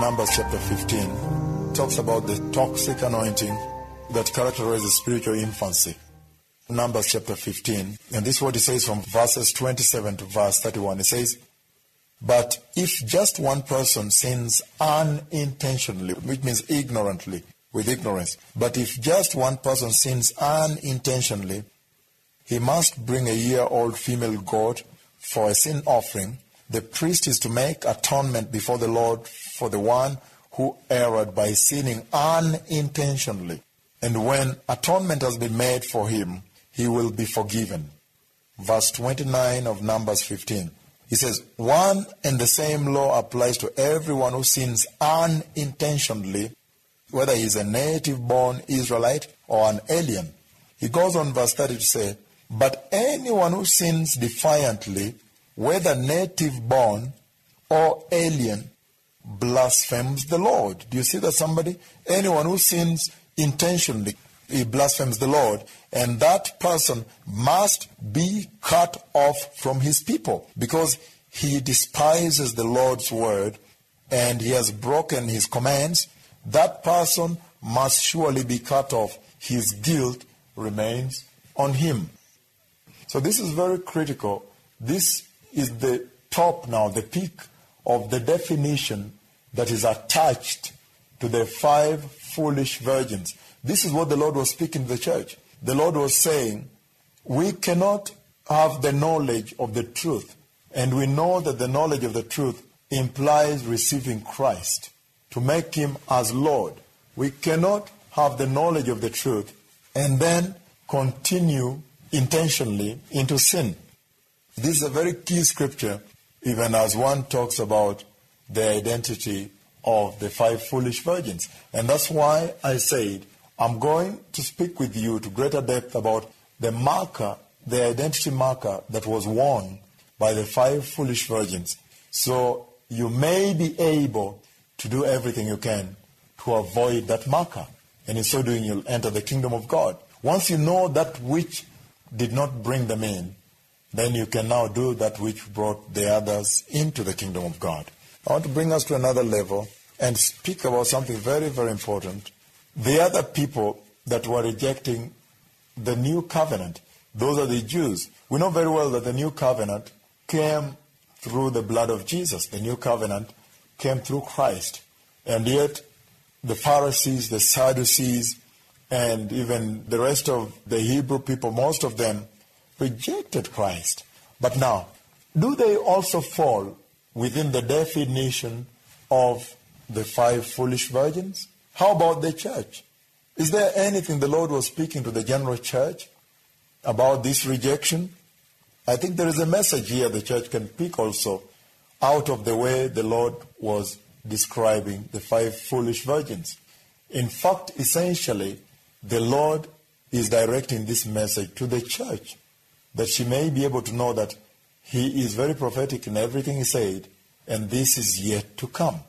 Numbers, chapter 15, talks about the toxic anointing that characterizes spiritual infancy. Numbers chapter 15, and this is what it says from verses 27 to verse 31. It says, But if just one person sins unintentionally, which means ignorantly, with ignorance, but if just one person sins unintentionally, he must bring a year old female goat for a sin offering. The priest is to make atonement before the Lord for the one who erred by sinning unintentionally. And when atonement has been made for him, he will be forgiven. Verse 29 of Numbers 15. He says, One and the same law applies to everyone who sins unintentionally, whether he's a native born Israelite or an alien. He goes on, verse 30 to say, But anyone who sins defiantly, whether native born or alien, blasphemes the Lord. Do you see that somebody? Anyone who sins intentionally, he blasphemes the Lord, and that person must be cut off from his people because he despises the Lord's word and he has broken his commands. That person must surely be cut off. His guilt remains on him. So, this is very critical. This is the top now, the peak of the definition that is attached to the five foolish virgins. This is what the Lord was speaking to the church. The Lord was saying, We cannot have the knowledge of the truth. And we know that the knowledge of the truth implies receiving Christ to make him as Lord. We cannot have the knowledge of the truth and then continue intentionally into sin. This is a very key scripture, even as one talks about the identity of the five foolish virgins. And that's why I said I'm going to speak with you to greater depth about the marker, the identity marker that was worn by the five foolish virgins. So you may be able to do everything you can to avoid that marker. And in so doing, you'll enter the kingdom of God. Once you know that which did not bring them in, then you can now do that which brought the others into the kingdom of God. I want to bring us to another level and speak about something very, very important. The other people that were rejecting the new covenant, those are the Jews. We know very well that the new covenant came through the blood of Jesus. The new covenant came through Christ. And yet, the Pharisees, the Sadducees, and even the rest of the Hebrew people, most of them rejected Christ. But now, do they also fall within the definition of the five foolish virgins? How about the church? Is there anything the Lord was speaking to the general church about this rejection? I think there is a message here the church can pick also out of the way the Lord was describing the five foolish virgins. In fact, essentially, the Lord is directing this message to the church that she may be able to know that He is very prophetic in everything He said, and this is yet to come.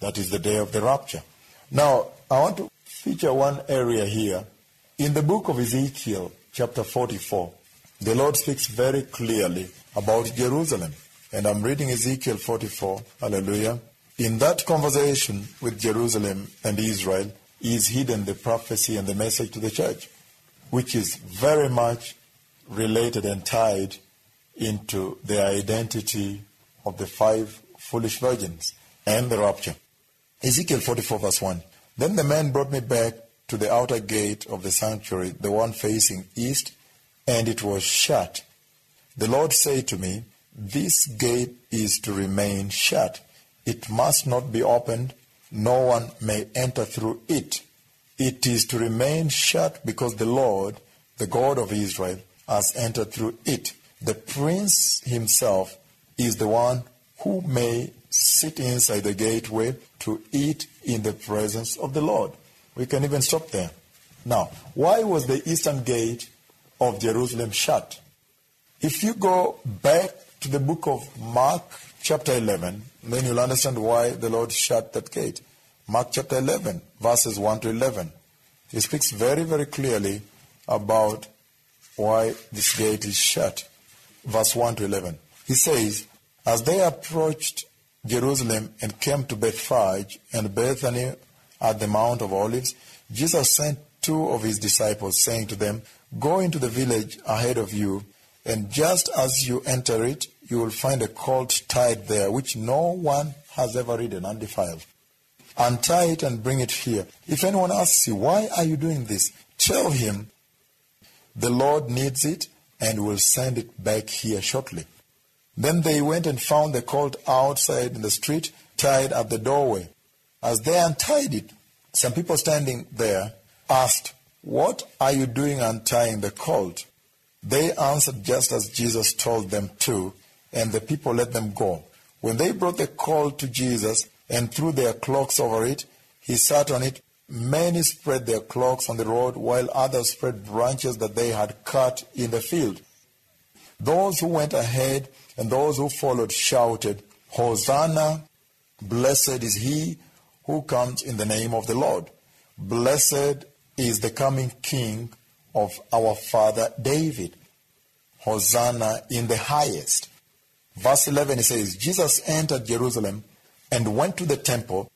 That is the day of the rapture. Now, I want to feature one area here. In the book of Ezekiel, chapter 44, the Lord speaks very clearly about Jerusalem. And I'm reading Ezekiel 44. Hallelujah. In that conversation with Jerusalem and Israel is hidden the prophecy and the message to the church, which is very much related and tied into the identity of the five foolish virgins and the rapture. Ezekiel 44, verse 1. Then the man brought me back to the outer gate of the sanctuary, the one facing east, and it was shut. The Lord said to me, This gate is to remain shut. It must not be opened. No one may enter through it. It is to remain shut because the Lord, the God of Israel, has entered through it. The prince himself is the one who may sit inside the gateway to eat in the presence of the Lord. We can even stop there. Now, why was the eastern gate of Jerusalem shut? If you go back to the book of Mark, chapter 11, then you'll understand why the Lord shut that gate. Mark chapter 11, verses 1 to 11. He speaks very, very clearly about why this gate is shut. Verse 1 to 11. He says, As they approached Jerusalem and came to Bethphage and Bethany at the Mount of Olives, Jesus sent two of his disciples, saying to them, Go into the village ahead of you, and just as you enter it, you will find a colt tied there, which no one has ever ridden undefiled. Untie it and bring it here. If anyone asks you, Why are you doing this? tell him, The Lord needs it and will send it back here shortly. Then they went and found the colt outside in the street, tied at the doorway. As they untied it, some people standing there asked, What are you doing untying the colt? They answered just as Jesus told them to, and the people let them go. When they brought the colt to Jesus and threw their cloaks over it, he sat on it. Many spread their cloaks on the road, while others spread branches that they had cut in the field. Those who went ahead and those who followed shouted, Hosanna! Blessed is he who comes in the name of the Lord. Blessed is the coming King of our father David. Hosanna in the highest. Verse 11 it says, Jesus entered Jerusalem and went to the temple.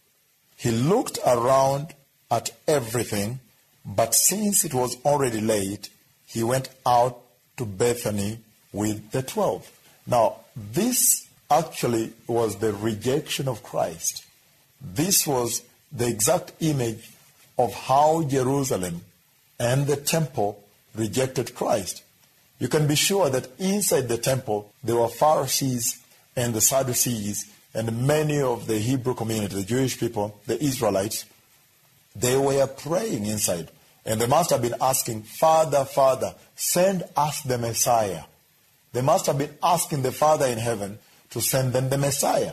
He looked around at everything, but since it was already late, he went out to Bethany with the twelve. Now, this actually was the rejection of Christ. This was the exact image of how Jerusalem and the temple rejected Christ. You can be sure that inside the temple there were Pharisees and the Sadducees and many of the Hebrew community, the Jewish people, the Israelites. They were praying inside. And they must have been asking, Father, Father, send us the Messiah. They must have been asking the Father in heaven to send them the Messiah.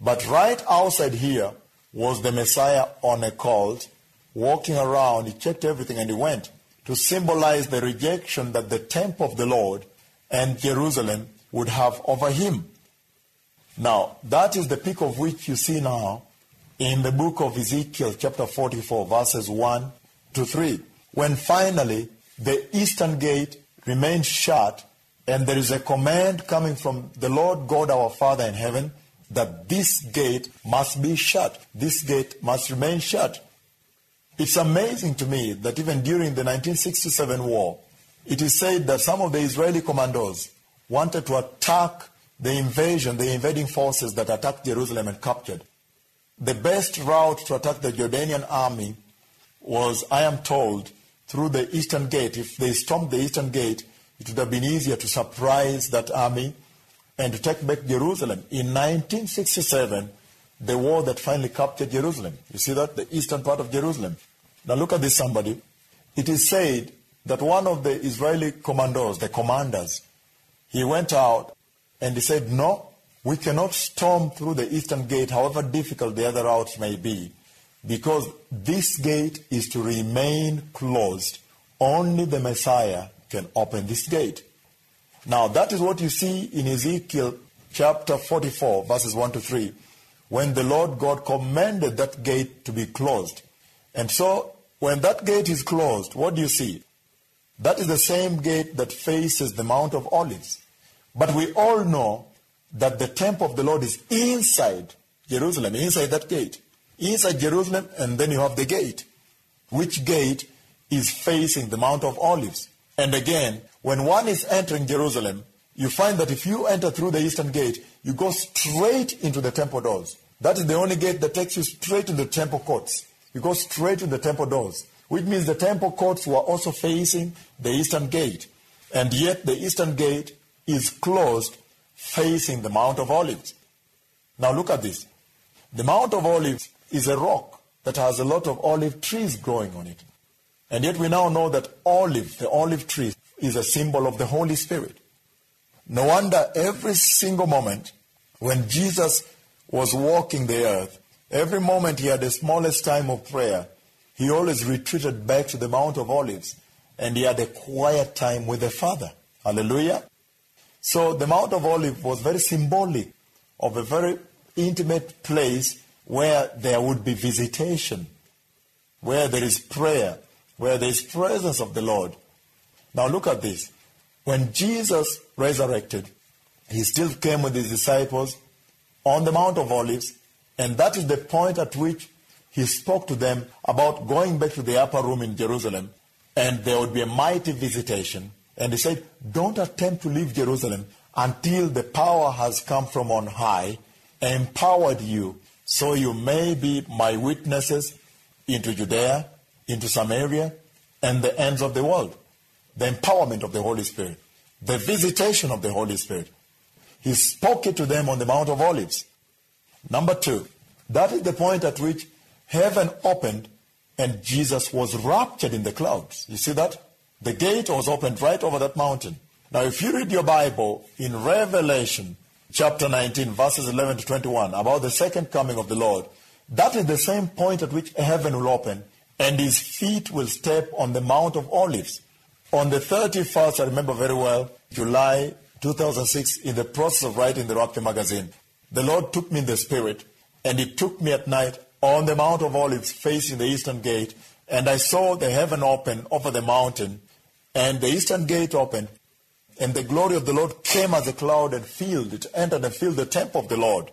But right outside here was the Messiah on a colt, walking around. He checked everything and he went to symbolize the rejection that the temple of the Lord and Jerusalem would have over him. Now, that is the peak of which you see now in the book of Ezekiel, chapter 44, verses 1 to 3, when finally the eastern gate remains shut and there is a command coming from the Lord God our Father in heaven that this gate must be shut. This gate must remain shut. It's amazing to me that even during the 1967 war, it is said that some of the Israeli commandos wanted to attack the invasion, the invading forces that attacked Jerusalem and captured. The best route to attack the Jordanian army was, I am told, through the eastern gate. If they stormed the eastern gate, it would have been easier to surprise that army and to take back Jerusalem. In 1967, the war that finally captured Jerusalem. You see that? The eastern part of Jerusalem. Now look at this somebody. It is said that one of the Israeli commandos, the commanders, he went out and he said, No, we cannot storm through the eastern gate, however difficult the other routes may be, because this gate is to remain closed. Only the Messiah can open this gate. Now, that is what you see in Ezekiel chapter 44, verses 1 to 3, when the Lord God commanded that gate to be closed. And so, when that gate is closed, what do you see? That is the same gate that faces the Mount of Olives. But we all know that the temple of the Lord is inside Jerusalem, inside that gate. Inside Jerusalem, and then you have the gate. Which gate is facing the Mount of Olives? And again, when one is entering Jerusalem, you find that if you enter through the eastern gate, you go straight into the temple doors. That is the only gate that takes you straight to the temple courts. You go straight to the temple doors, which means the temple courts were also facing the eastern gate. And yet the eastern gate is closed facing the Mount of Olives. Now look at this. The Mount of Olives is a rock that has a lot of olive trees growing on it. And yet we now know that olive, the olive tree, is a symbol of the Holy Spirit. No wonder every single moment when Jesus was walking the earth, every moment he had the smallest time of prayer, he always retreated back to the Mount of Olives and he had a quiet time with the Father. Hallelujah. So the Mount of Olives was very symbolic of a very intimate place where there would be visitation, where there is prayer, where there is presence of the Lord. Now look at this. When Jesus resurrected, he still came with his disciples on the Mount of Olives, and that is the point at which he spoke to them about going back to the upper room in Jerusalem, and there would be a mighty visitation. And he said, Don't attempt to leave Jerusalem until the power has come from on high, empowered you, so you may be my witnesses into Judea, into Samaria, and the ends of the world. The empowerment of the Holy Spirit, the visitation of the Holy Spirit. He spoke it to them on the Mount of Olives. Number two, that is the point at which heaven opened and Jesus was raptured in the clouds. You see that? The gate was opened right over that mountain. Now, if you read your Bible in Revelation chapter 19, verses 11 to 21, about the second coming of the Lord, that is the same point at which heaven will open and his feet will step on the Mount of Olives. On the 31st, I remember very well, July 2006, in the process of writing the Rapture magazine, the Lord took me in the Spirit and He took me at night on the Mount of Olives facing the eastern gate, and I saw the heaven open over the mountain, and the eastern gate opened, and the glory of the Lord came as a cloud and filled it, entered and filled the temple of the Lord.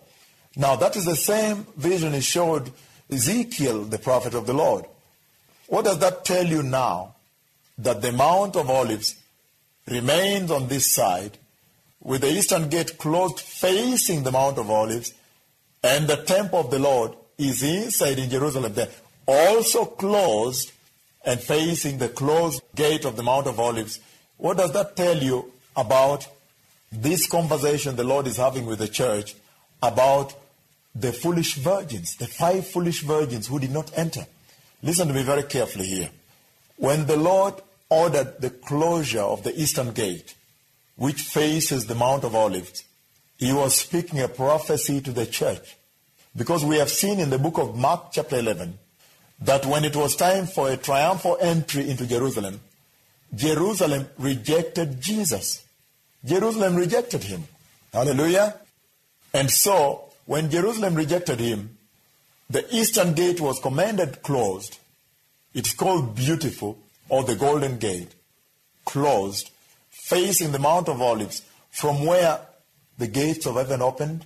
Now that is the same vision he showed Ezekiel, the prophet of the Lord. What does that tell you now? That the Mount of Olives remains on this side, with the eastern gate closed facing the Mount of Olives, and the temple of the Lord is inside in Jerusalem there, also closed and facing the closed gate of the Mount of Olives. What does that tell you about this conversation the Lord is having with the church about the foolish virgins, the five foolish virgins who did not enter? Listen to me very carefully here. When the Lord ordered the closure of the eastern gate, which faces the Mount of Olives, he was speaking a prophecy to the church. Because we have seen in the book of Mark, chapter 11, that when it was time for a triumphal entry into Jerusalem, Jerusalem rejected Jesus. Jerusalem rejected him. Hallelujah. And so, when Jerusalem rejected him, the eastern gate was commanded closed. It's called Beautiful, or the Golden Gate, closed, facing the Mount of Olives, from where the gates of heaven opened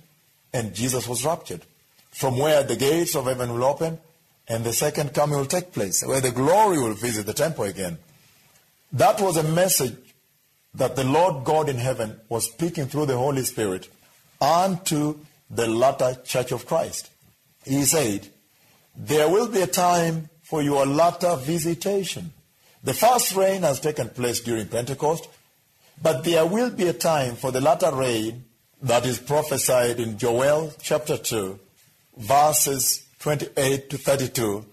and Jesus was raptured. From where the gates of heaven will open and the second coming will take place, where the glory will visit the temple again. That was a message that the Lord God in heaven was speaking through the Holy Spirit unto the latter church of Christ. He said, There will be a time for your latter visitation. The first rain has taken place during Pentecost, but there will be a time for the latter rain that is prophesied in Joel chapter 2, verses 28 to 32.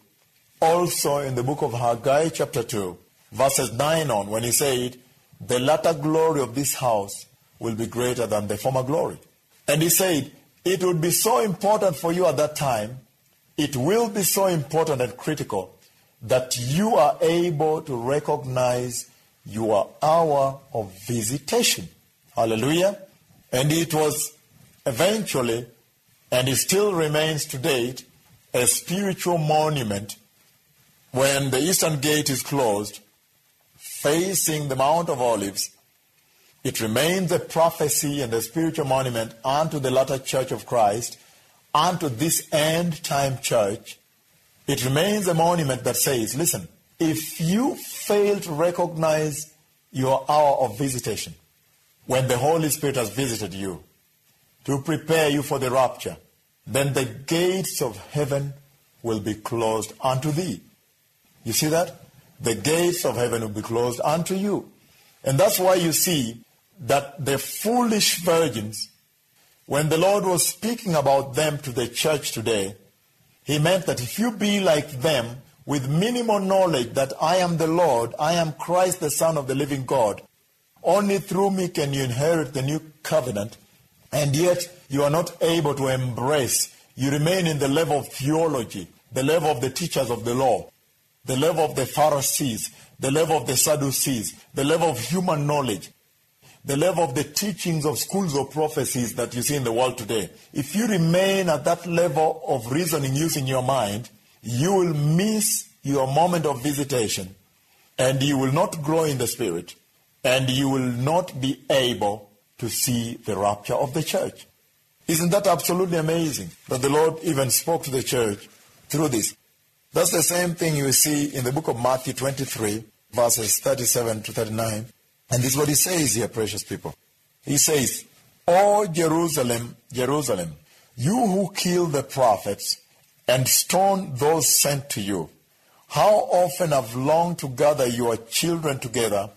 Also in the book of Haggai chapter 2, verses 9 on, when he said, The latter glory of this house will be greater than the former glory. And he said, It would be so important for you at that time, it will be so important and critical that you are able to recognize your hour of visitation. Hallelujah. And it was eventually, and it still remains to date, a spiritual monument when the eastern gate is closed, facing the Mount of Olives. It remains a prophecy and a spiritual monument unto the latter church of Christ, unto this end time church. It remains a monument that says, listen, if you fail to recognize your hour of visitation, when the Holy Spirit has visited you to prepare you for the rapture, then the gates of heaven will be closed unto thee. You see that? The gates of heaven will be closed unto you. And that's why you see that the foolish virgins, when the Lord was speaking about them to the church today, he meant that if you be like them with minimal knowledge that I am the Lord, I am Christ the Son of the living God, only through me can you inherit the new covenant, and yet you are not able to embrace. You remain in the level of theology, the level of the teachers of the law, the level of the Pharisees, the level of the Sadducees, the level of human knowledge, the level of the teachings of schools of prophecies that you see in the world today. If you remain at that level of reasoning using your mind, you will miss your moment of visitation and you will not grow in the spirit and you will not be able to see the rapture of the church. Isn't that absolutely amazing that the Lord even spoke to the church through this? That's the same thing you see in the book of Matthew 23, verses 37 to 39. And this is what he says here, precious people. He says, O Jerusalem, Jerusalem, you who kill the prophets and stone those sent to you, how often have longed to gather your children together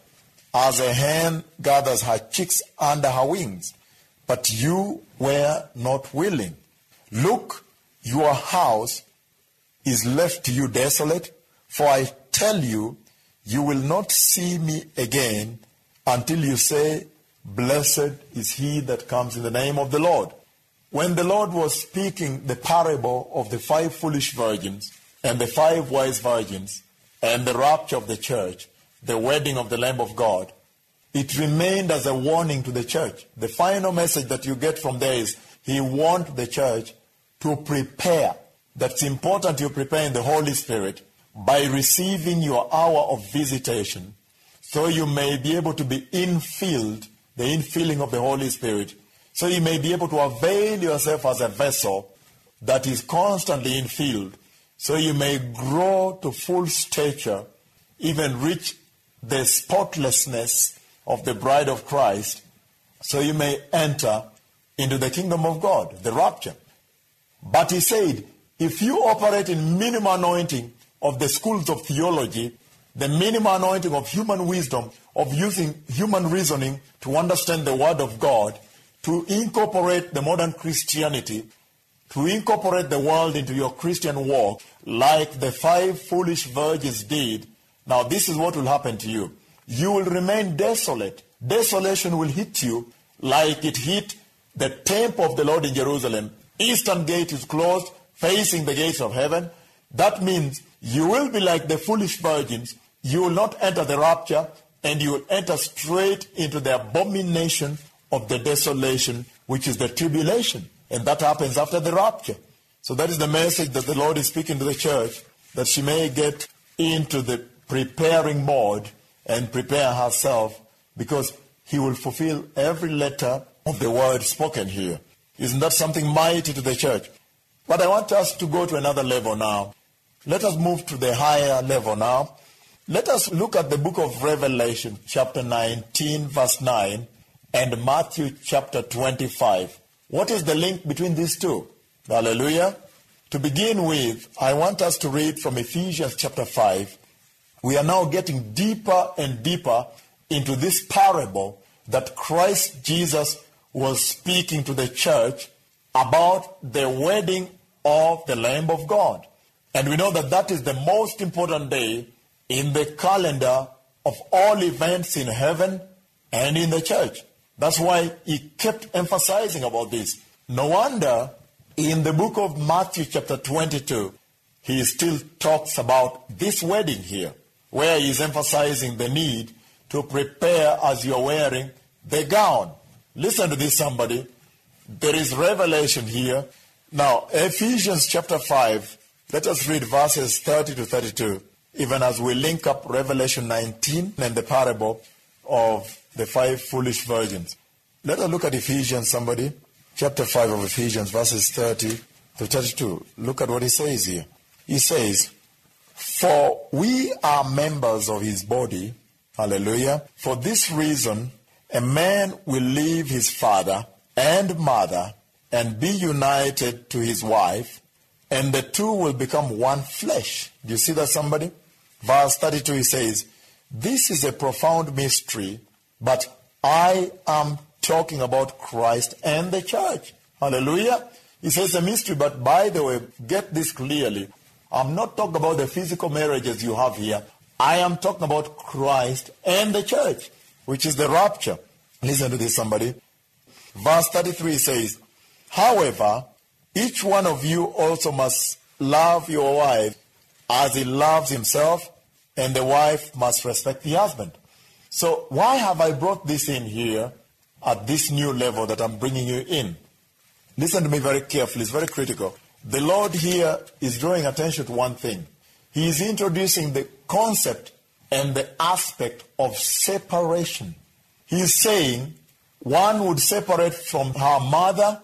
as a hen gathers her chicks under her wings, but you were not willing. Look, your house is left to you desolate, for I tell you, you will not see me again until you say, Blessed is he that comes in the name of the Lord. When the Lord was speaking the parable of the five foolish virgins and the five wise virgins and the rapture of the church, the wedding of the Lamb of God, it remained as a warning to the church. The final message that you get from there is he warned the church to prepare. That's important you prepare in the Holy Spirit by receiving your hour of visitation so you may be able to be infilled, the infilling of the Holy Spirit, so you may be able to avail yourself as a vessel that is constantly infilled, so you may grow to full stature, even reach the spotlessness of the bride of Christ, so you may enter into the kingdom of God, the rapture. But he said, if you operate in minimum anointing of the schools of theology, the minimum anointing of human wisdom, of using human reasoning to understand the Word of God, to incorporate the modern Christianity, to incorporate the world into your Christian walk, like the five foolish virgins did, now this is what will happen to you. You will remain desolate. Desolation will hit you like it hit the temple of the Lord in Jerusalem. Eastern gate is closed, facing the gates of heaven. That means you will be like the foolish virgins. You will not enter the rapture, and you will enter straight into the abomination of the desolation, which is the tribulation. And that happens after the rapture. So that is the message that the Lord is speaking to the church, that she may get into the preparing mode and prepare herself, because he will fulfill every letter of the word spoken here. Isn't that something mighty to the church? But I want us to go to another level now. Let us move to the higher level now. Let us look at the book of Revelation, chapter 19, verse 9, and Matthew chapter 25. What is the link between these two? Hallelujah. To begin with, I want us to read from Ephesians chapter 5. We are now getting deeper and deeper into this parable that Christ Jesus was speaking to the church about the wedding of the Lamb of God. And we know that that is the most important day in the calendar of all events in heaven and in the church. That's why he kept emphasizing about this. No wonder in the book of Matthew, chapter 22, he still talks about this wedding here, where he's emphasizing the need to prepare as you're wearing the gown. Listen to this, somebody. There is revelation here. Now, Ephesians chapter 5, let us read verses 30 to 32, even as we link up Revelation 19 and the parable of the five foolish virgins. Let us look at Ephesians, somebody. Chapter 5 of Ephesians, verses 30 to 32. Look at what he says here. He says, For we are members of his body. Hallelujah. For this reason, a man will leave his father and mother and be united to his wife, and the two will become one flesh. Do you see that, somebody? Verse 32, he says, This is a profound mystery, but I am talking about Christ and the church. Hallelujah. He says a mystery, but by the way, get this clearly. I'm not talking about the physical marriages you have here. I am talking about Christ and the church, which is the rapture. Listen to this, somebody. Verse 33 says, However, each one of you also must love your wife as he loves himself, and the wife must respect the husband. So, why have I brought this in here at this new level that I'm bringing you in? Listen to me very carefully, it's very critical. The Lord here is drawing attention to one thing. He is introducing the concept and the aspect of separation. He is saying one would separate from her mother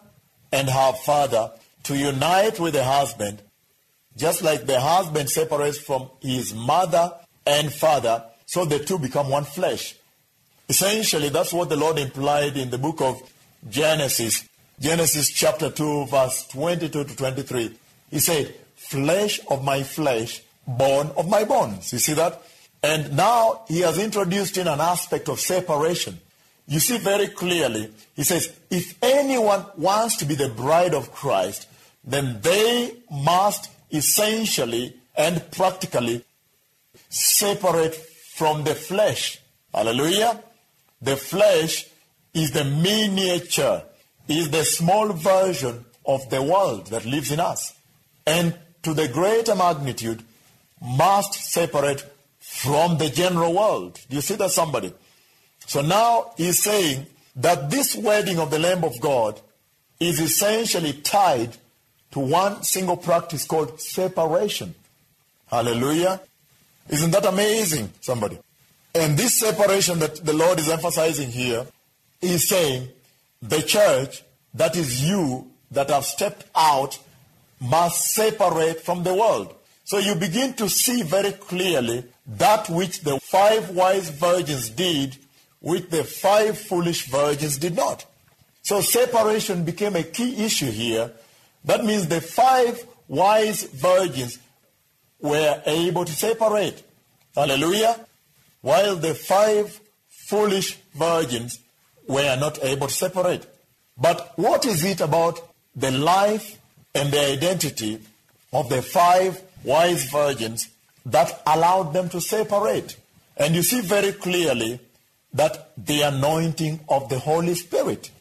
and her father to unite with the husband, just like the husband separates from his mother and father, so the two become one flesh. Essentially, that's what the Lord implied in the book of Genesis, Genesis chapter 2, verse 22 to 23. He said, Flesh of my flesh, bone of my bones. You see that? And now he has introduced in an aspect of separation. You see very clearly, he says, if anyone wants to be the bride of Christ, then they must essentially and practically separate from the flesh. Hallelujah. The flesh is the miniature, is the small version of the world that lives in us. And to the greater magnitude, must separate from the general world. Do you see that somebody? So now he's saying that this wedding of the Lamb of God is essentially tied to one single practice called separation. Hallelujah. Isn't that amazing, somebody? And this separation that the Lord is emphasizing here is saying the church, that is you that have stepped out, must separate from the world. So you begin to see very clearly that which the five wise virgins did, which the five foolish virgins did not. So separation became a key issue here. That means the five wise virgins were able to separate. Hallelujah. While the five foolish virgins were not able to separate. But what is it about the life and the identity of the five wise virgins that allowed them to separate? And you see very clearly that the anointing of the Holy Spirit.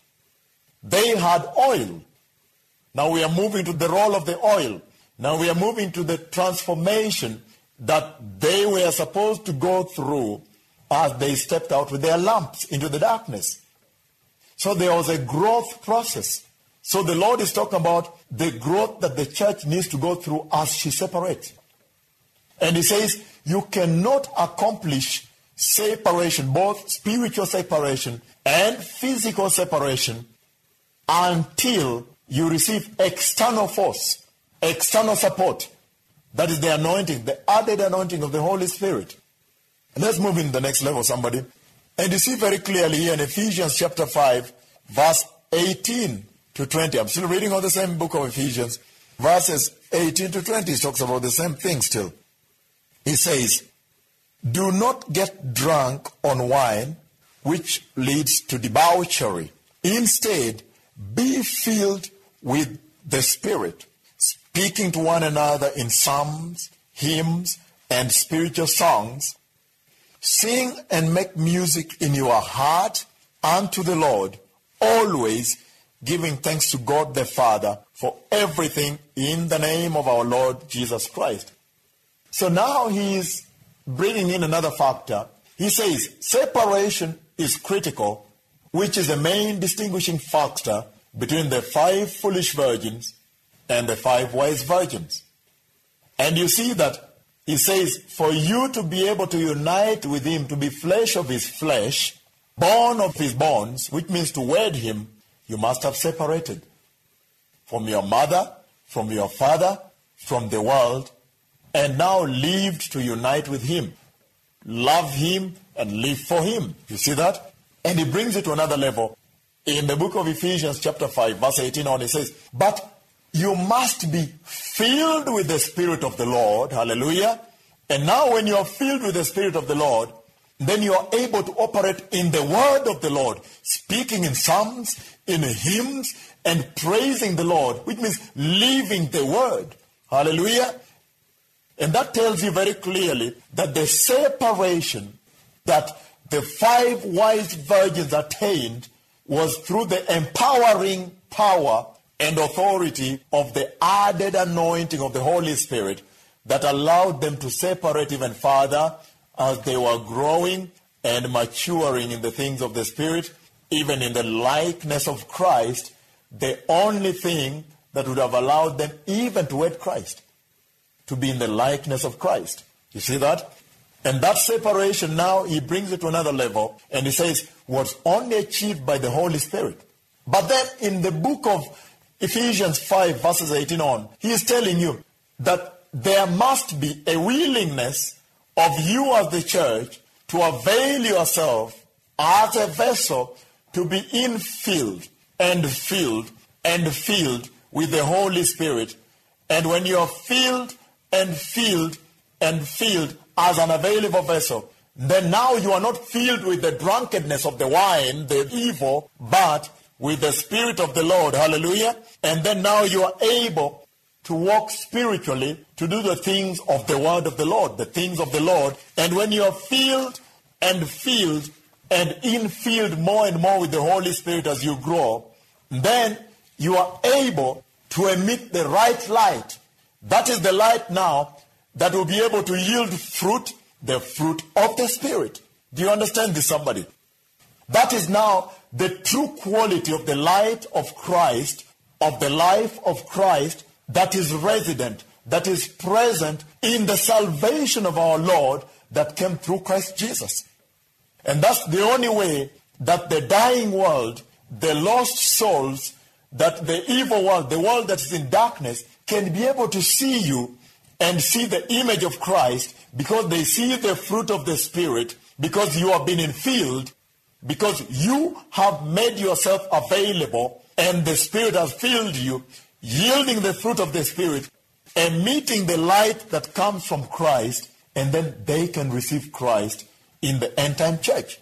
They had oil. Now we are moving to the role of the oil. Now we are moving to the transformation that they were supposed to go through as they stepped out with their lamps into the darkness. So there was a growth process. So the Lord is talking about the growth that the church needs to go through as she separates. And he says, you cannot accomplish separation, both spiritual separation and physical separation, until you receive external force, external support. That is the anointing, the added anointing of the Holy Spirit. Let's move in the next level, somebody. And you see very clearly here in Ephesians chapter 5, verse 18 to 20. I'm still reading on the same book of Ephesians. Verses 18 to 20 he talks about the same thing still. He says, Do not get drunk on wine, which leads to debauchery. Instead, be filled with the Spirit, speaking to one another in psalms, hymns, and spiritual songs. Sing and make music in your heart unto the Lord, always giving thanks to God the Father for everything in the name of our Lord Jesus Christ. So now he is bringing in another factor. He says separation is critical, which is the main distinguishing factor between the five foolish virgins and the five wise virgins. And you see that he says, for you to be able to unite with him, to be flesh of his flesh, born of his bones, which means to wed him, you must have separated from your mother, from your father, from the world, and now lived to unite with him. Love him and live for him. You see that? And he brings it to another level. In the book of Ephesians, chapter 5, verse 18 on, he says, But you must be filled with the Spirit of the Lord. Hallelujah. And now, when you are filled with the Spirit of the Lord, then you are able to operate in the word of the Lord, speaking in psalms, in hymns, and praising the Lord, which means living the word. Hallelujah. And that tells you very clearly that the separation that the five wise virgins attained was through the empowering power and authority of the added anointing of the Holy Spirit that allowed them to separate even further as they were growing and maturing in the things of the Spirit, even in the likeness of Christ, the only thing that would have allowed them even to wed Christ, to be in the likeness of Christ. You see that? And that separation now, he brings it to another level, and he says, was only achieved by the Holy Spirit. But then in the book of Ephesians 5, verses 18 on, he is telling you that there must be a willingness of you as the church to avail yourself as a vessel to be infilled and filled and filled with the Holy Spirit. And when you are filled and filled and filled as an available vessel, then now you are not filled with the drunkenness of the wine, the evil, but with the Spirit of the Lord. Hallelujah. And then now you are able to walk spiritually, to do the things of the word of the Lord, the things of the Lord. And when you are filled and filled and infilled more and more with the Holy Spirit as you grow, then you are able to emit the right light. That is the light now that will be able to yield fruit, the fruit of the Spirit. Do you understand this, somebody? That is now the true quality of the light of Christ, of the life of Christ that is resident, that is present in the salvation of our Lord that came through Christ Jesus. And that's the only way that the dying world, the lost souls, that the evil world, the world that is in darkness, can be able to see you and see the image of Christ because they see the fruit of the Spirit, because you have been infilled, because you have made yourself available and the Spirit has filled you, yielding the fruit of the Spirit, emitting the light that comes from Christ, and then they can receive Christ in the end time church.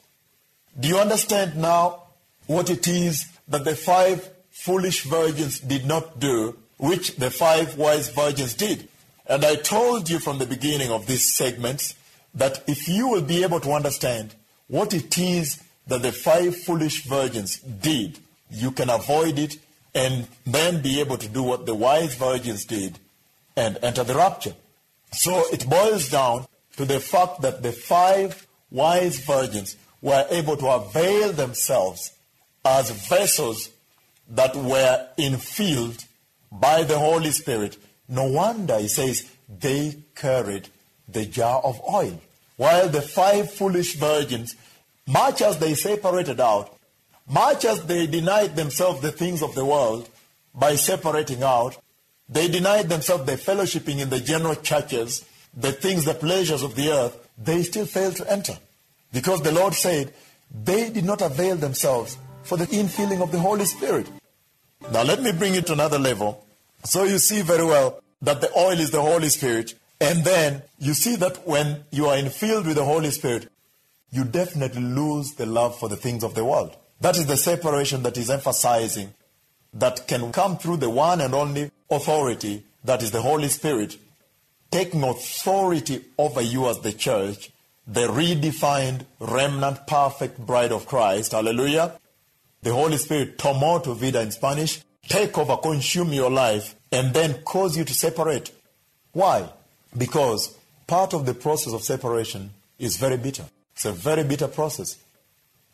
Do you understand now what it is that the five foolish virgins did not do, which the five wise virgins did? And I told you from the beginning of this segment that if you will be able to understand what it is that the five foolish virgins did, you can avoid it and then be able to do what the wise virgins did and enter the rapture. So it boils down to the fact that the five wise virgins were able to avail themselves as vessels that were infilled by the Holy Spirit. No wonder he says they carried the jar of oil. While the five foolish virgins, much as they separated out, much as they denied themselves the things of the world by separating out, they denied themselves the fellowshipping in the general churches, the things, the pleasures of the earth, they still failed to enter. Because the Lord said they did not avail themselves for the infilling of the Holy Spirit. Now let me bring it to another level. So you see very well that the oil is the Holy Spirit. And then you see that when you are infilled with the Holy Spirit, you definitely lose the love for the things of the world. That is the separation that is emphasizing that can come through the one and only authority that is the Holy Spirit, taking authority over you as the church, the redefined, remnant, perfect bride of Christ. Hallelujah. The Holy Spirit, tomó tu vida in Spanish, take over, consume your life, and then cause you to separate. Why? Because part of the process of separation is very bitter. It's a very bitter process.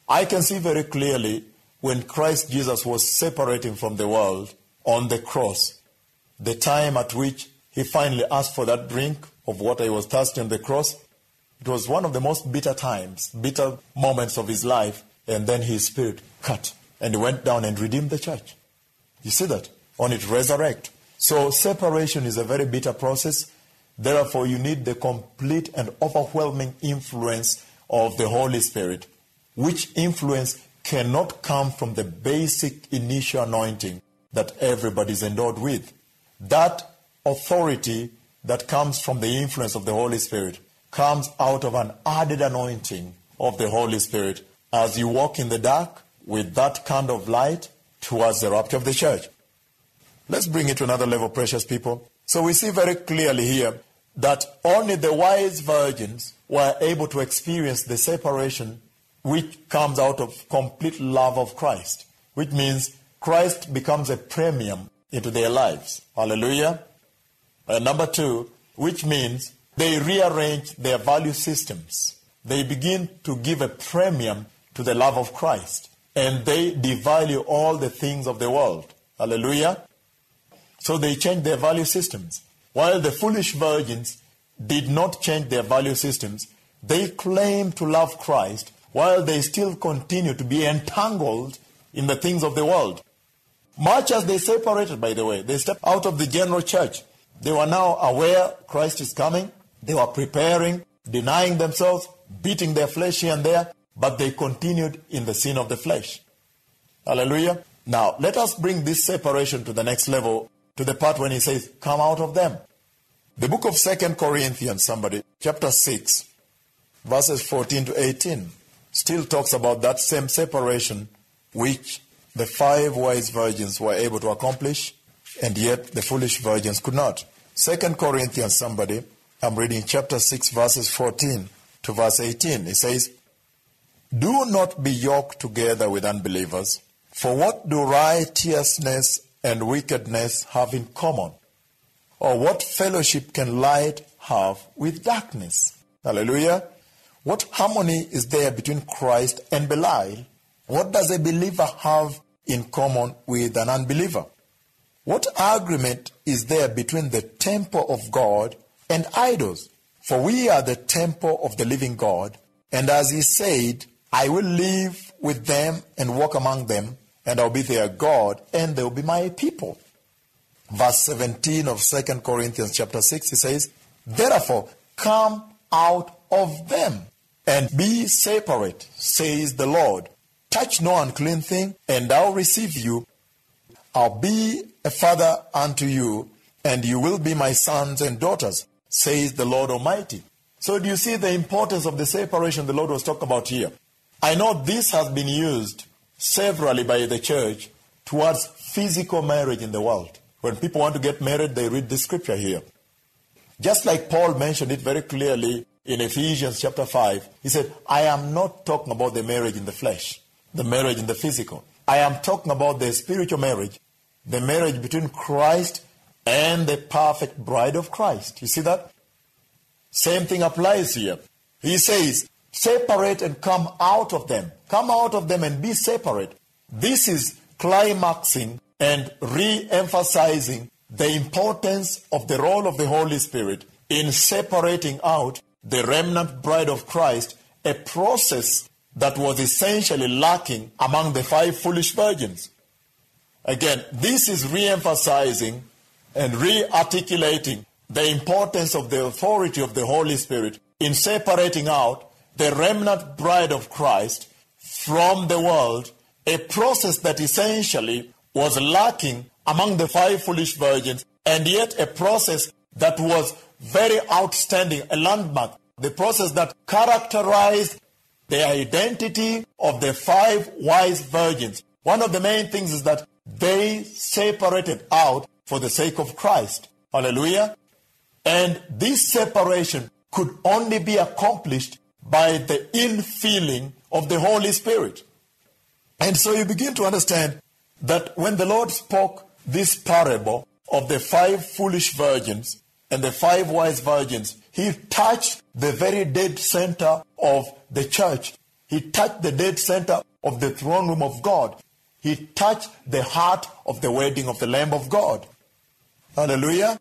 I can see very clearly when Christ Jesus was separating from the world on the cross, the time at which he finally asked for that drink of water he was thirsty on the cross, it was one of the most bitter times, bitter moments of his life, and then his spirit cut and he went down and redeemed the church. You see that? On it resurrect. So separation is a very bitter process. Therefore, you need the complete and overwhelming influence of the Holy Spirit, which influence cannot come from the basic initial anointing that everybody is endowed with. That authority that comes from the influence of the Holy Spirit comes out of an added anointing of the Holy Spirit as you walk in the dark with that kind of light towards the rapture of the church. Let's bring it to another level, precious people. So we see very clearly here that only the wise virgins were able to experience the separation which comes out of complete love of Christ, which means Christ becomes a premium into their lives. Hallelujah. And number two, which means they rearrange their value systems. They begin to give a premium to the love of Christ. And they devalue all the things of the world. Hallelujah. So they change their value systems. While the foolish virgins did not change their value systems, they claim to love Christ while they still continue to be entangled in the things of the world. Much as they separated, by the way, they stepped out of the general church. They were now aware Christ is coming. They were preparing, denying themselves, beating their flesh here and there, but they continued in the sin of the flesh. Hallelujah. Now, let us bring this separation to the next level, to the part when he says, Come out of them. The book of Second Corinthians, somebody, chapter 6, verses 14 to 18, still talks about that same separation which the five wise virgins were able to accomplish, and yet the foolish virgins could not. Second Corinthians, somebody, I'm reading chapter 6, verses 14 to verse 18. It says, Do not be yoked together with unbelievers, for what do righteousness and wickedness have in common? Or what fellowship can light have with darkness? Hallelujah. What harmony is there between Christ and Belial? What does a believer have in common with an unbeliever? What agreement is there between the temple of God and idols? For we are the temple of the living God. And as he said, I will live with them and walk among them, and I'll be their God, and they'll be my people. Verse 17 of 2 Corinthians chapter 6, he says, Therefore, come out of them and be separate, says the Lord. Touch no unclean thing, and I'll receive you. I'll be a father unto you, and you will be my sons and daughters, says the Lord Almighty. So, do you see the importance of the separation the Lord was talking about here? I know this has been used severally by the church towards physical marriage in the world. When people want to get married, they read this scripture here. Just like Paul mentioned it very clearly in Ephesians chapter 5, he said, I am not talking about the marriage in the flesh, the marriage in the physical. I am talking about the spiritual marriage, the marriage between Christ and the perfect bride of Christ. You see that? Same thing applies here. He says, separate and come out of them. Come out of them and be separate. This is climaxing and re emphasizing the importance of the role of the Holy Spirit in separating out the remnant bride of Christ, a process that was essentially lacking among the five foolish virgins. Again, this is re emphasizing and re articulating the importance of the authority of the Holy Spirit in separating out the remnant bride of Christ from the world, a process that essentially was lacking among the five foolish virgins, and yet a process that was very outstanding, a landmark, the process that characterized the identity of the five wise virgins. One of the main things is that they separated out for the sake of Christ. Hallelujah. And this separation could only be accomplished by the infilling of the Holy Spirit. And so you begin to understand that when the Lord spoke this parable of the five foolish virgins and the five wise virgins, he touched the very dead center of the church. He touched the dead center of the throne room of God. He touched the heart of the wedding of the Lamb of God. Hallelujah.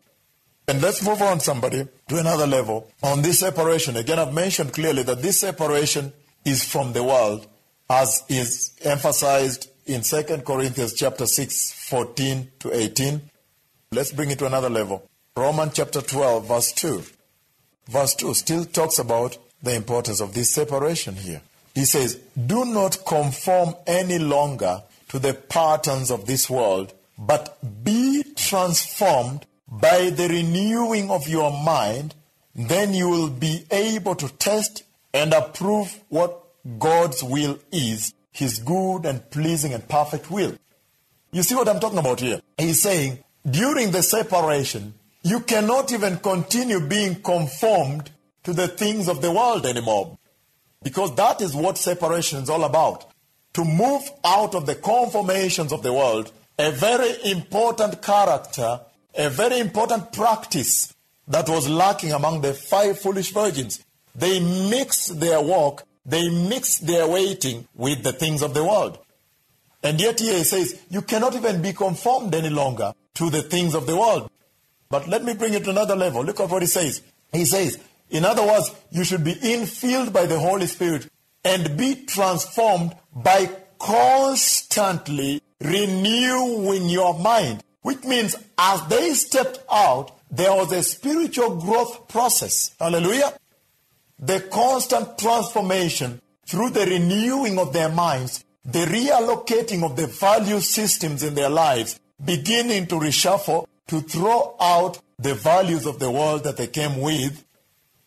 And let's move on, somebody, to another level. On this separation, again, I've mentioned clearly that this separation is from the world, as is emphasized in 2 Corinthians chapter 6, 14 to 18. Let's bring it to another level. Romans chapter 12, verse 2. Verse 2 still talks about the importance of this separation here. He says, Do not conform any longer to the patterns of this world, but be transformed by the renewing of your mind. Then you will be able to test and approve what God's will is, his good and pleasing and perfect will. You see what I'm talking about here? He's saying, during the separation, you cannot even continue being conformed to the things of the world anymore. Because that is what separation is all about. To move out of the conformations of the world, a very important character, a very important practice that was lacking among the five foolish virgins. They mixed their walk, they mix their waiting with the things of the world. And yet here he says, you cannot even be conformed any longer to the things of the world. But let me bring it to another level. Look at what he says. He says, in other words, you should be infilled by the Holy Spirit and be transformed by constantly renewing your mind, which means as they stepped out, there was a spiritual growth process. Hallelujah. The constant transformation through the renewing of their minds, the reallocating of the value systems in their lives, beginning to reshuffle to throw out the values of the world that they came with,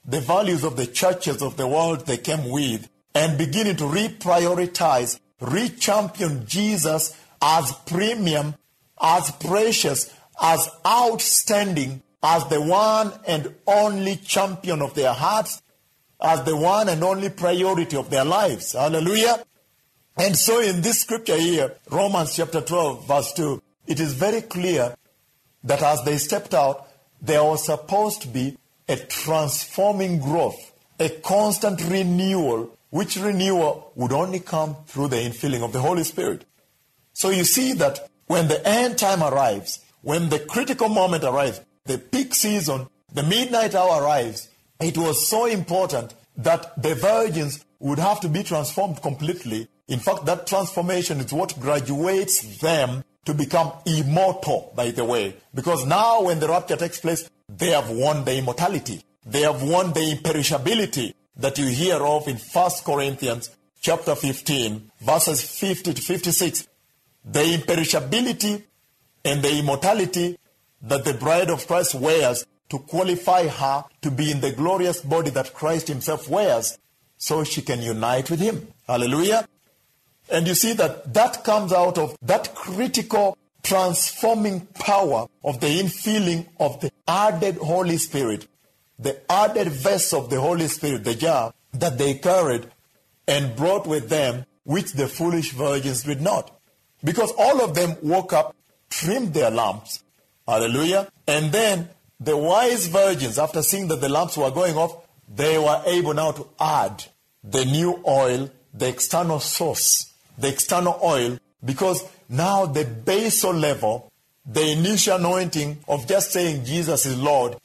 the values of the churches of the world they came with, and beginning to reprioritize, rechampion Jesus as premium, as precious, as outstanding, as the one and only champion of their hearts, as the one and only priority of their lives. Hallelujah. And so in this scripture here, Romans chapter 12, verse 2, it is very clear that as they stepped out, there was supposed to be a transforming growth, a constant renewal, which renewal would only come through the infilling of the Holy Spirit. So you see that when the end time arrives, when the critical moment arrives, the peak season, the midnight hour arrives, it was so important that the virgins would have to be transformed completely. In fact, that transformation is what graduates them to become immortal, by the way. Because now, when the rapture takes place, they have won the immortality. They have won the imperishability that you hear of in 1 Corinthians chapter 15, verses 50 to 56. The imperishability and the immortality that the bride of Christ wears to qualify her to be in the glorious body that Christ himself wears so she can unite with him. Hallelujah. And you see that that comes out of that critical transforming power of the infilling of the added Holy Spirit, the added vessel of the Holy Spirit, the jar that they carried and brought with them, which the foolish virgins did not. Because all of them woke up, trimmed their lamps, hallelujah, and then the wise virgins, after seeing that the lamps were going off, they were able now to add the new oil, the external source, the external oil, because now the basal level, the initial anointing of just saying Jesus is Lord,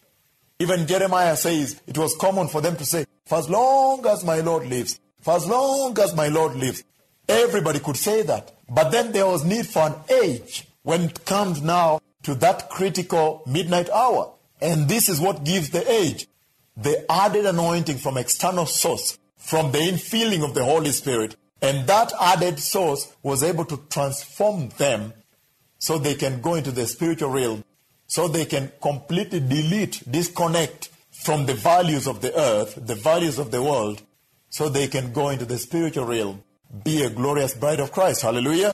even Jeremiah says it was common for them to say, For as long as my Lord lives, for as long as my Lord lives. Everybody could say that. But then there was need for an age when it comes now to that critical midnight hour. And this is what gives the age. The added anointing from external source, from the infilling of the Holy Spirit. And that added source was able to transform them so they can go into the spiritual realm, so they can completely delete, disconnect from the values of the earth, the values of the world, so they can go into the spiritual realm, be a glorious bride of Christ. Hallelujah.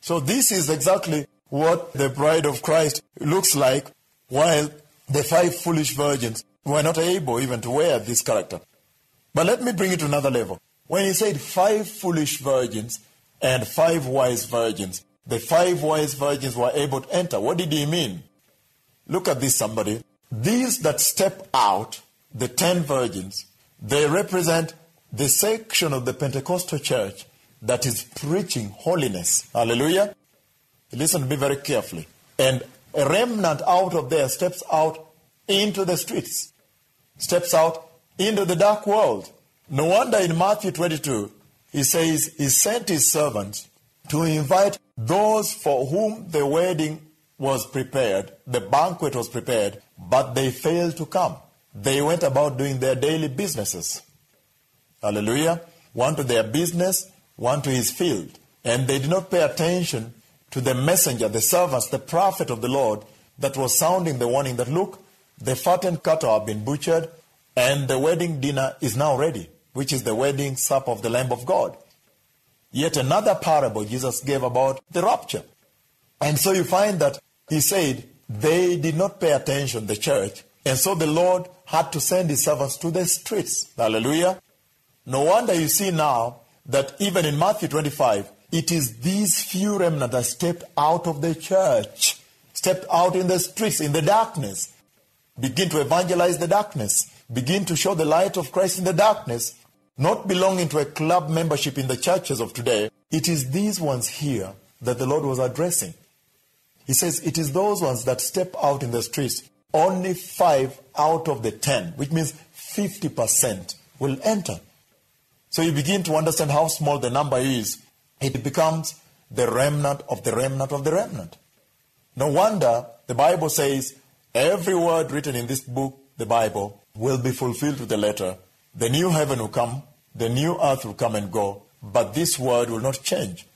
So this is exactly what the bride of Christ looks like while the five foolish virgins were not able even to wear this character. But let me bring it to another level. When he said five foolish virgins and five wise virgins, the five wise virgins were able to enter. What did he mean? Look at this, somebody. These that step out, the ten virgins, they represent the section of the Pentecostal church that is preaching holiness. Hallelujah. Listen to me very carefully. And a remnant out of there steps out into the streets, steps out into the dark world. No wonder in Matthew 22, he says he sent his servants to invite those for whom the wedding was prepared, the banquet was prepared, but they failed to come. They went about doing their daily businesses. Hallelujah. One to their business, one to his field. And they did not pay attention to the messenger, the servants, the prophet of the Lord that was sounding the warning that look, the fattened cattle have been butchered and the wedding dinner is now ready, which is the wedding supper of the Lamb of God. Yet another parable Jesus gave about the rapture. And so you find that he said they did not pay attention, the church, and so the Lord had to send his servants to the streets. Hallelujah. No wonder you see now that even in Matthew 25, it is these few remnant that stepped out of the church, stepped out in the streets, in the darkness, begin to evangelize the darkness, begin to show the light of Christ in the darkness, not belonging to a club membership in the churches of today. It is these ones here that the Lord was addressing. He says it is those ones that step out in the streets. Only five out of the ten, which means 50%, will enter. So you begin to understand how small the number is it becomes the remnant of the remnant of the remnant. No wonder the Bible says every word written in this book, the Bible, will be fulfilled to the letter. The new heaven will come, the new earth will come and go, but this word will not change.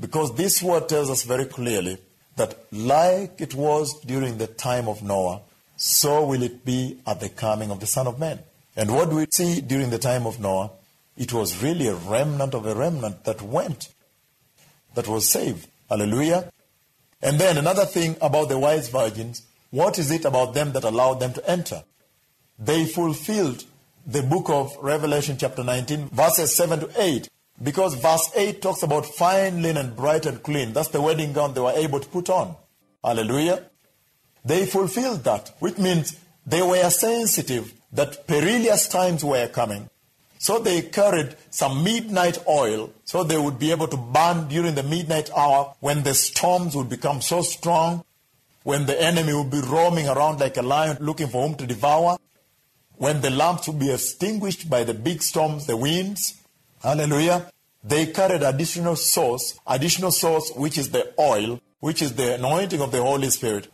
Because this word tells us very clearly that, like it was during the time of Noah, so will it be at the coming of the Son of Man. And what do we see during the time of Noah? It was really a remnant of a remnant that went, that was saved. Hallelujah. And then another thing about the wise virgins what is it about them that allowed them to enter? They fulfilled the book of Revelation, chapter 19, verses 7 to 8. Because verse 8 talks about fine linen, bright and clean. That's the wedding gown they were able to put on. Hallelujah. They fulfilled that, which means they were sensitive that perilous times were coming. So they carried some midnight oil so they would be able to burn during the midnight hour when the storms would become so strong, when the enemy would be roaming around like a lion looking for whom to devour, when the lamps would be extinguished by the big storms, the winds. Hallelujah. They carried additional source, additional source, which is the oil, which is the anointing of the Holy Spirit.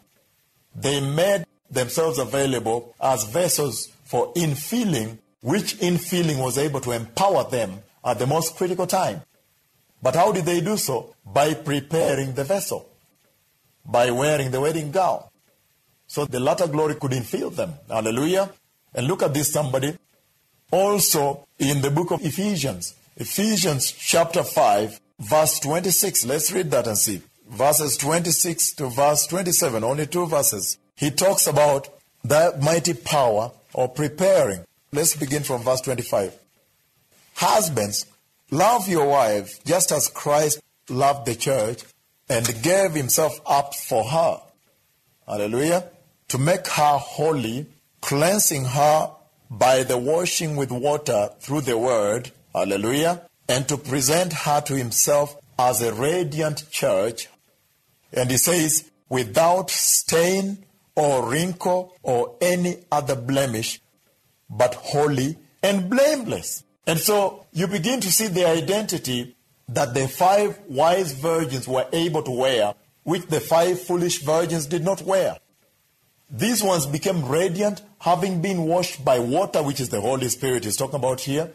They made themselves available as vessels for infilling, which infilling was able to empower them at the most critical time. But how did they do so? By preparing the vessel, by wearing the wedding gown. So the latter glory could infill them. Hallelujah. And look at this, somebody. Also, in the book of Ephesians, Ephesians chapter 5, verse 26. Let's read that and see. Verses 26 to verse 27, only two verses. He talks about that mighty power of preparing. Let's begin from verse 25. Husbands, love your wives just as Christ loved the church and gave himself up for her. Hallelujah. To make her holy, cleansing her by the washing with water through the word. Hallelujah. And to present her to himself as a radiant church. And he says, without stain or wrinkle or any other blemish, but holy and blameless. And so you begin to see the identity that the five wise virgins were able to wear, which the five foolish virgins did not wear. These ones became radiant, having been washed by water, which is the Holy Spirit he's talking about here.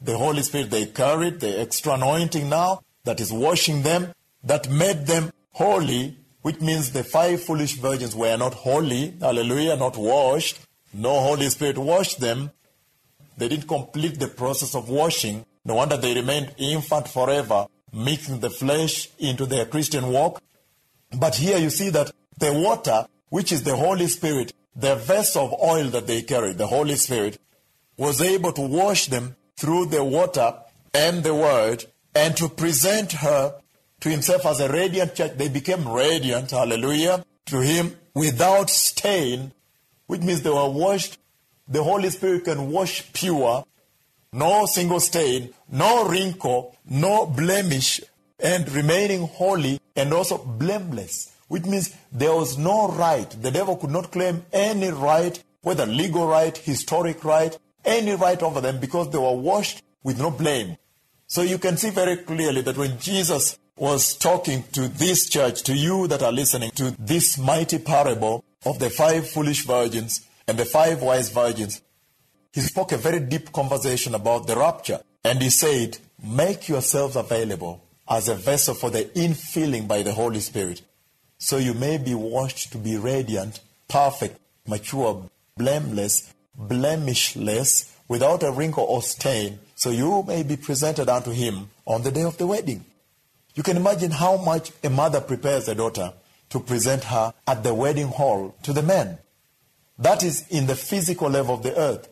The Holy Spirit they carried, the extra anointing now that is washing them, that made them holy, which means the five foolish virgins were not holy, hallelujah, not washed. No Holy Spirit washed them. They didn't complete the process of washing. No wonder they remained infant forever, mixing the flesh into their Christian walk. But here you see that the water, which is the Holy Spirit, the vessel of oil that they carried, the Holy Spirit, was able to wash them through the water and the word and to present her to himself as a radiant church. They became radiant, hallelujah, to him without stain, which means they were washed. The Holy Spirit can wash pure, no single stain, no wrinkle, no blemish, and remaining holy and also blameless, which means there was no right. The devil could not claim any right, whether legal right, historic right, any right over them because they were washed with no blame. So you can see very clearly that when Jesus was talking to this church, to you that are listening to this mighty parable of the five foolish virgins and the five wise virgins, he spoke a very deep conversation about the rapture. And he said, Make yourselves available as a vessel for the infilling by the Holy Spirit, so you may be washed to be radiant, perfect, mature, blameless, blemishless, without a wrinkle or stain, so you may be presented unto him on the day of the wedding. You can imagine how much a mother prepares a daughter to present her at the wedding hall to the men. That is in the physical level of the earth.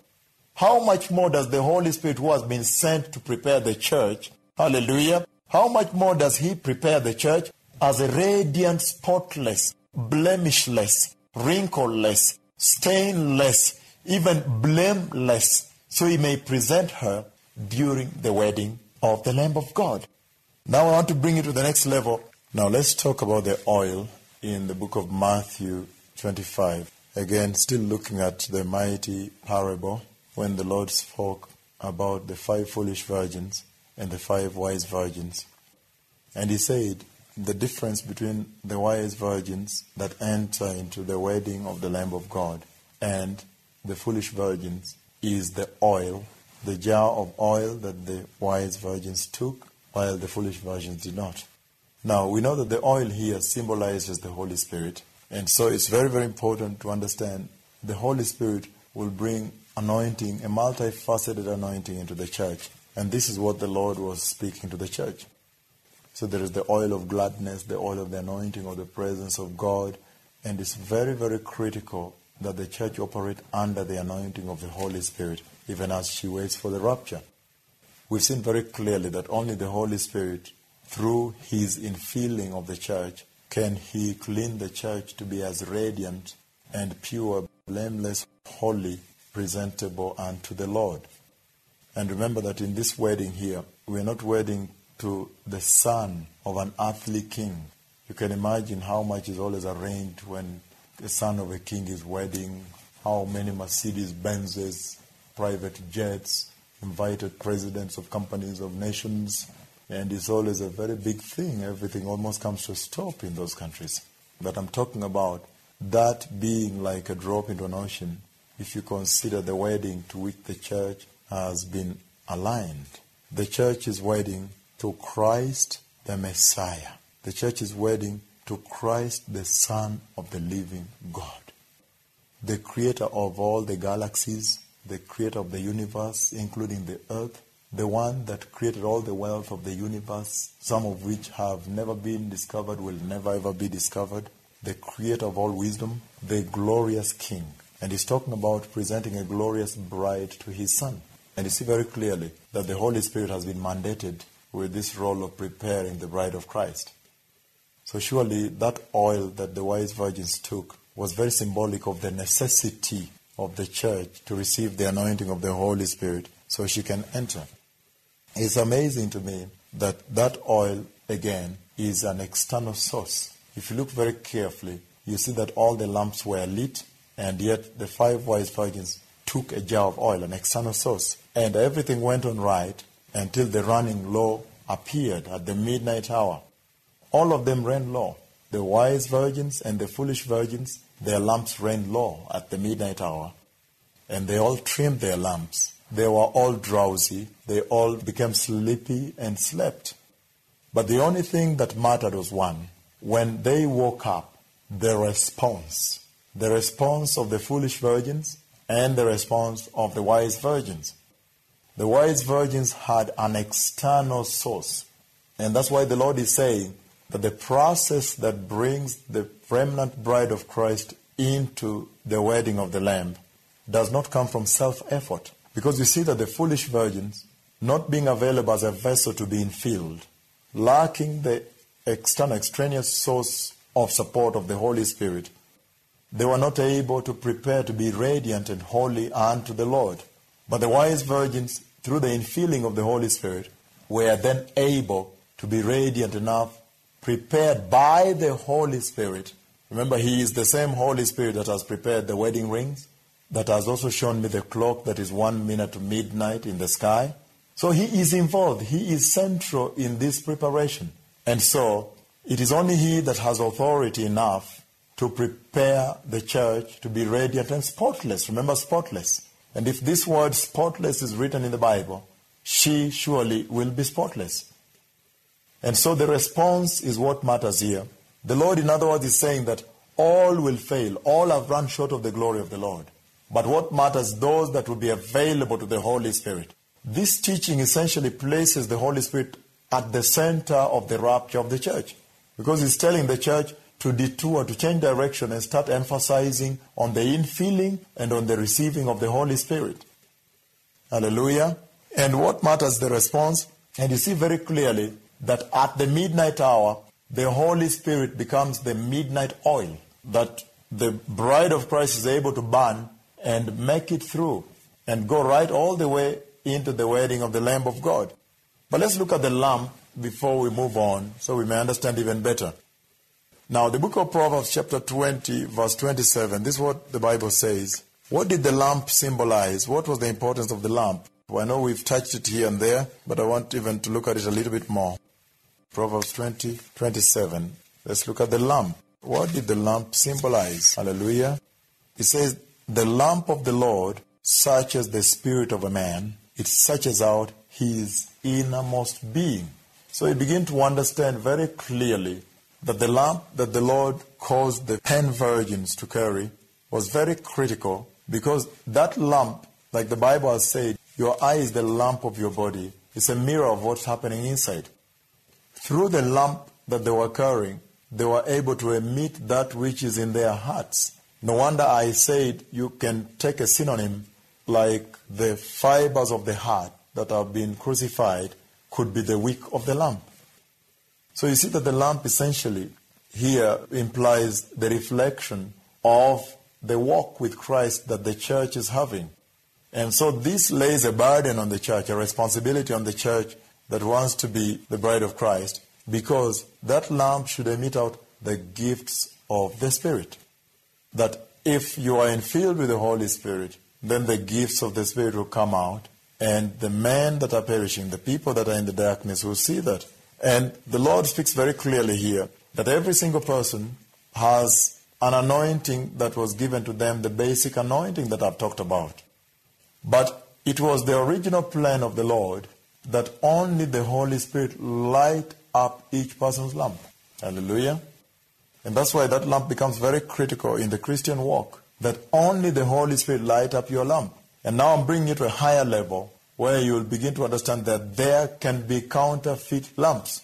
How much more does the Holy Spirit, who has been sent to prepare the church, hallelujah, how much more does he prepare the church as a radiant, spotless, blemishless, wrinkleless, stainless, even blameless, so he may present her during the wedding of the Lamb of God. Now I want to bring it to the next level. Now let's talk about the oil in the book of Matthew 25. Again, still looking at the mighty parable when the Lord spoke about the five foolish virgins and the five wise virgins. And he said, the difference between the wise virgins that enter into the wedding of the Lamb of God and the foolish virgins is the oil, the jar of oil that the wise virgins took, while the foolish virgins did not. Now, we know that the oil here symbolizes the Holy Spirit, and so it's very, very important to understand the Holy Spirit will bring anointing, a multifaceted anointing into the church. And this is what the Lord was speaking to the church. So there is the oil of gladness, the oil of the anointing or the presence of God. And it's very, very critical that the church operate under the anointing of the Holy Spirit, even as she waits for the rapture. We've seen very clearly that only the Holy Spirit, through his infilling of the church, can he clean the church to be as radiant and pure, blameless, holy, presentable unto the Lord. And remember that in this wedding here, we're not wedding to the son of an earthly king. You can imagine how much is always arranged when the son of a king is wedding, how many Mercedes Benzes, private jets, invited presidents of companies, of nations, and it's always a very big thing. Everything almost comes to a stop in those countries. But I'm talking about that being like a drop into an ocean if you consider the wedding to which the church has been aligned. The church is wedding to Christ the Messiah. The church is wedding to Christ the Son of the living God. The creator of all the galaxies, the creator of the universe, including the earth, the one that created all the wealth of the universe, some of which have never been discovered, will never ever be discovered, the creator of all wisdom, the glorious King. And he's talking about presenting a glorious bride to his son. And you see very clearly that the Holy Spirit has been mandated with this role of preparing the bride of Christ. So surely that oil that the wise virgins took was very symbolic of the necessity of the church to receive the anointing of the Holy Spirit so she can enter. It's amazing to me that that oil, again, is an external source. If you look very carefully, you see that all the lamps were lit, and yet the five wise virgins took a jar of oil, an external source, and everything went on right until the running low appeared at the midnight hour. All of them ran low. The wise virgins and the foolish virgins, their lamps ran low at the midnight hour, and they all trimmed their lamps. They were all drowsy. They all became sleepy and slept. But the only thing that mattered was one. When they woke up, the response. The response of the foolish virgins and the response of the wise virgins. The wise virgins had an external source. And that's why the Lord is saying that the process that brings the remnant bride of Christ into the wedding of the Lamb does not come from self effort. Because you see that the foolish virgins, not being available as a vessel to be infilled, lacking the external, extraneous source of support of the Holy Spirit, they were not able to prepare to be radiant and holy unto the Lord. But the wise virgins, through the infilling of the Holy Spirit, were then able to be radiant enough, prepared by the Holy Spirit. Remember, He is the same Holy Spirit that has prepared the wedding rings, that has also shown me the clock that is one minute to midnight in the sky. So He is involved, He is central in this preparation. And so, it is only He that has authority enough to prepare the church to be radiant and spotless. Remember, spotless. And if this word spotless is written in the Bible, she surely will be spotless. And so the response is what matters here. The Lord, in other words, is saying that all will fail. All have run short of the glory of the Lord. But what matters, those that will be available to the Holy Spirit. This teaching essentially places the Holy Spirit at the center of the rapture of the church. Because it's telling the church to detour, to change direction and start emphasizing on the infilling and on the receiving of the Holy Spirit. Hallelujah. And what matters the response? And you see very clearly that at the midnight hour, the Holy Spirit becomes the midnight oil that the bride of Christ is able to burn and make it through and go right all the way into the wedding of the Lamb of God. But let's look at the Lamb before we move on so we may understand even better. Now, the book of Proverbs, chapter 20, verse 27, this is what the Bible says. What did the lamp symbolize? What was the importance of the lamp? Well, I know we've touched it here and there, but I want even to look at it a little bit more. Proverbs 20, 27. Let's look at the lamp. What did the lamp symbolize? Hallelujah. It says, The lamp of the Lord searches the spirit of a man, it searches out his innermost being. So you begin to understand very clearly that the lamp that the Lord caused the ten virgins to carry was very critical because that lamp, like the Bible has said, your eye is the lamp of your body. It's a mirror of what's happening inside. Through the lamp that they were carrying, they were able to emit that which is in their hearts. No wonder I said you can take a synonym like the fibers of the heart that have been crucified could be the wick of the lamp. So you see that the lamp essentially here implies the reflection of the walk with Christ that the church is having. And so this lays a burden on the church, a responsibility on the church that wants to be the bride of Christ, because that lamp should emit out the gifts of the Spirit. That if you are infilled with the Holy Spirit, then the gifts of the Spirit will come out, and the men that are perishing, the people that are in the darkness, will see that. And the Lord speaks very clearly here that every single person has an anointing that was given to them, the basic anointing that I've talked about. But it was the original plan of the Lord that only the Holy Spirit light up each person's lamp. Hallelujah. And that's why that lamp becomes very critical in the Christian walk. That only the Holy Spirit light up your lamp. And now I'm bringing you to a higher level where you'll begin to understand that there can be counterfeit lamps.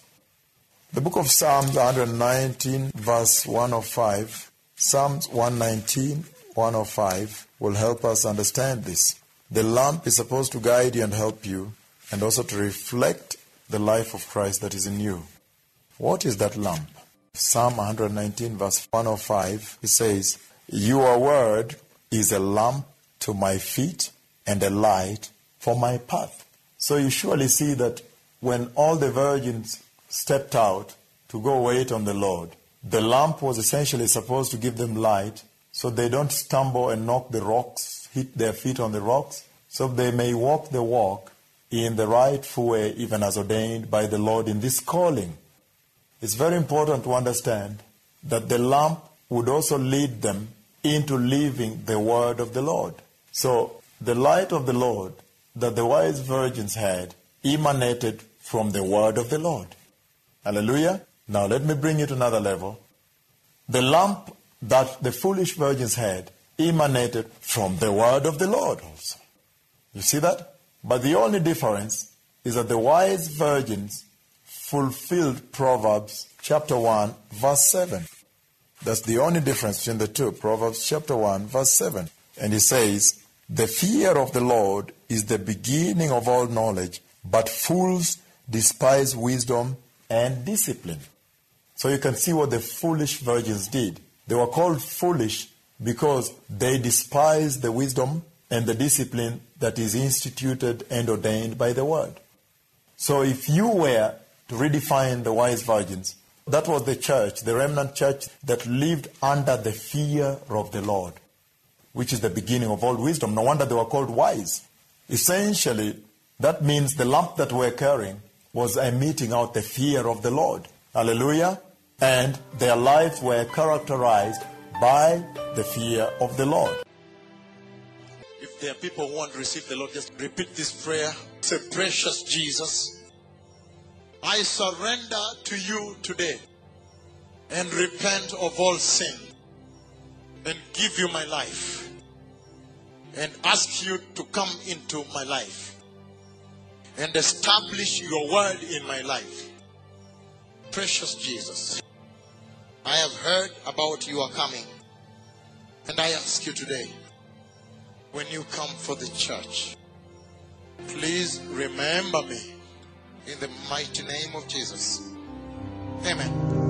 The book of Psalms 119 verse 105, Psalms 119 105 will help us understand this. The lamp is supposed to guide you and help you and also to reflect the life of Christ that is in you. What is that lamp? Psalm 119 verse 105 it says, Your word is a lamp to my feet and a light for my path. So you surely see that when all the virgins stepped out to go wait on the Lord, the lamp was essentially supposed to give them light so they don't stumble and knock the rocks, hit their feet on the rocks, so they may walk the walk in the rightful way, even as ordained by the Lord in this calling. It's very important to understand that the lamp would also lead them into living the word of the Lord. So the light of the Lord that the wise virgins had emanated from the word of the Lord. Hallelujah. Now let me bring you to another level. The lamp that the foolish virgins had emanated from the word of the Lord also. You see that? But the only difference is that the wise virgins fulfilled Proverbs chapter 1, verse 7. That's the only difference between the two. Proverbs chapter 1, verse 7. And he says, The fear of the Lord is the beginning of all knowledge, but fools despise wisdom and discipline. So you can see what the foolish virgins did. They were called foolish because they despised the wisdom and the discipline that is instituted and ordained by the word. So if you were to redefine the wise virgins, that was the church, the remnant church that lived under the fear of the Lord, which is the beginning of all wisdom. No wonder they were called wise. Essentially, that means the lamp that we're carrying was emitting out the fear of the Lord. Hallelujah. And their lives were characterized by the fear of the Lord. There are people who want to receive the Lord, just repeat this prayer. Say, Precious Jesus, I surrender to you today and repent of all sin and give you my life and ask you to come into my life and establish your word in my life. Precious Jesus, I have heard about your coming and I ask you today when you come for the church, please remember me in the mighty name of Jesus. Amen.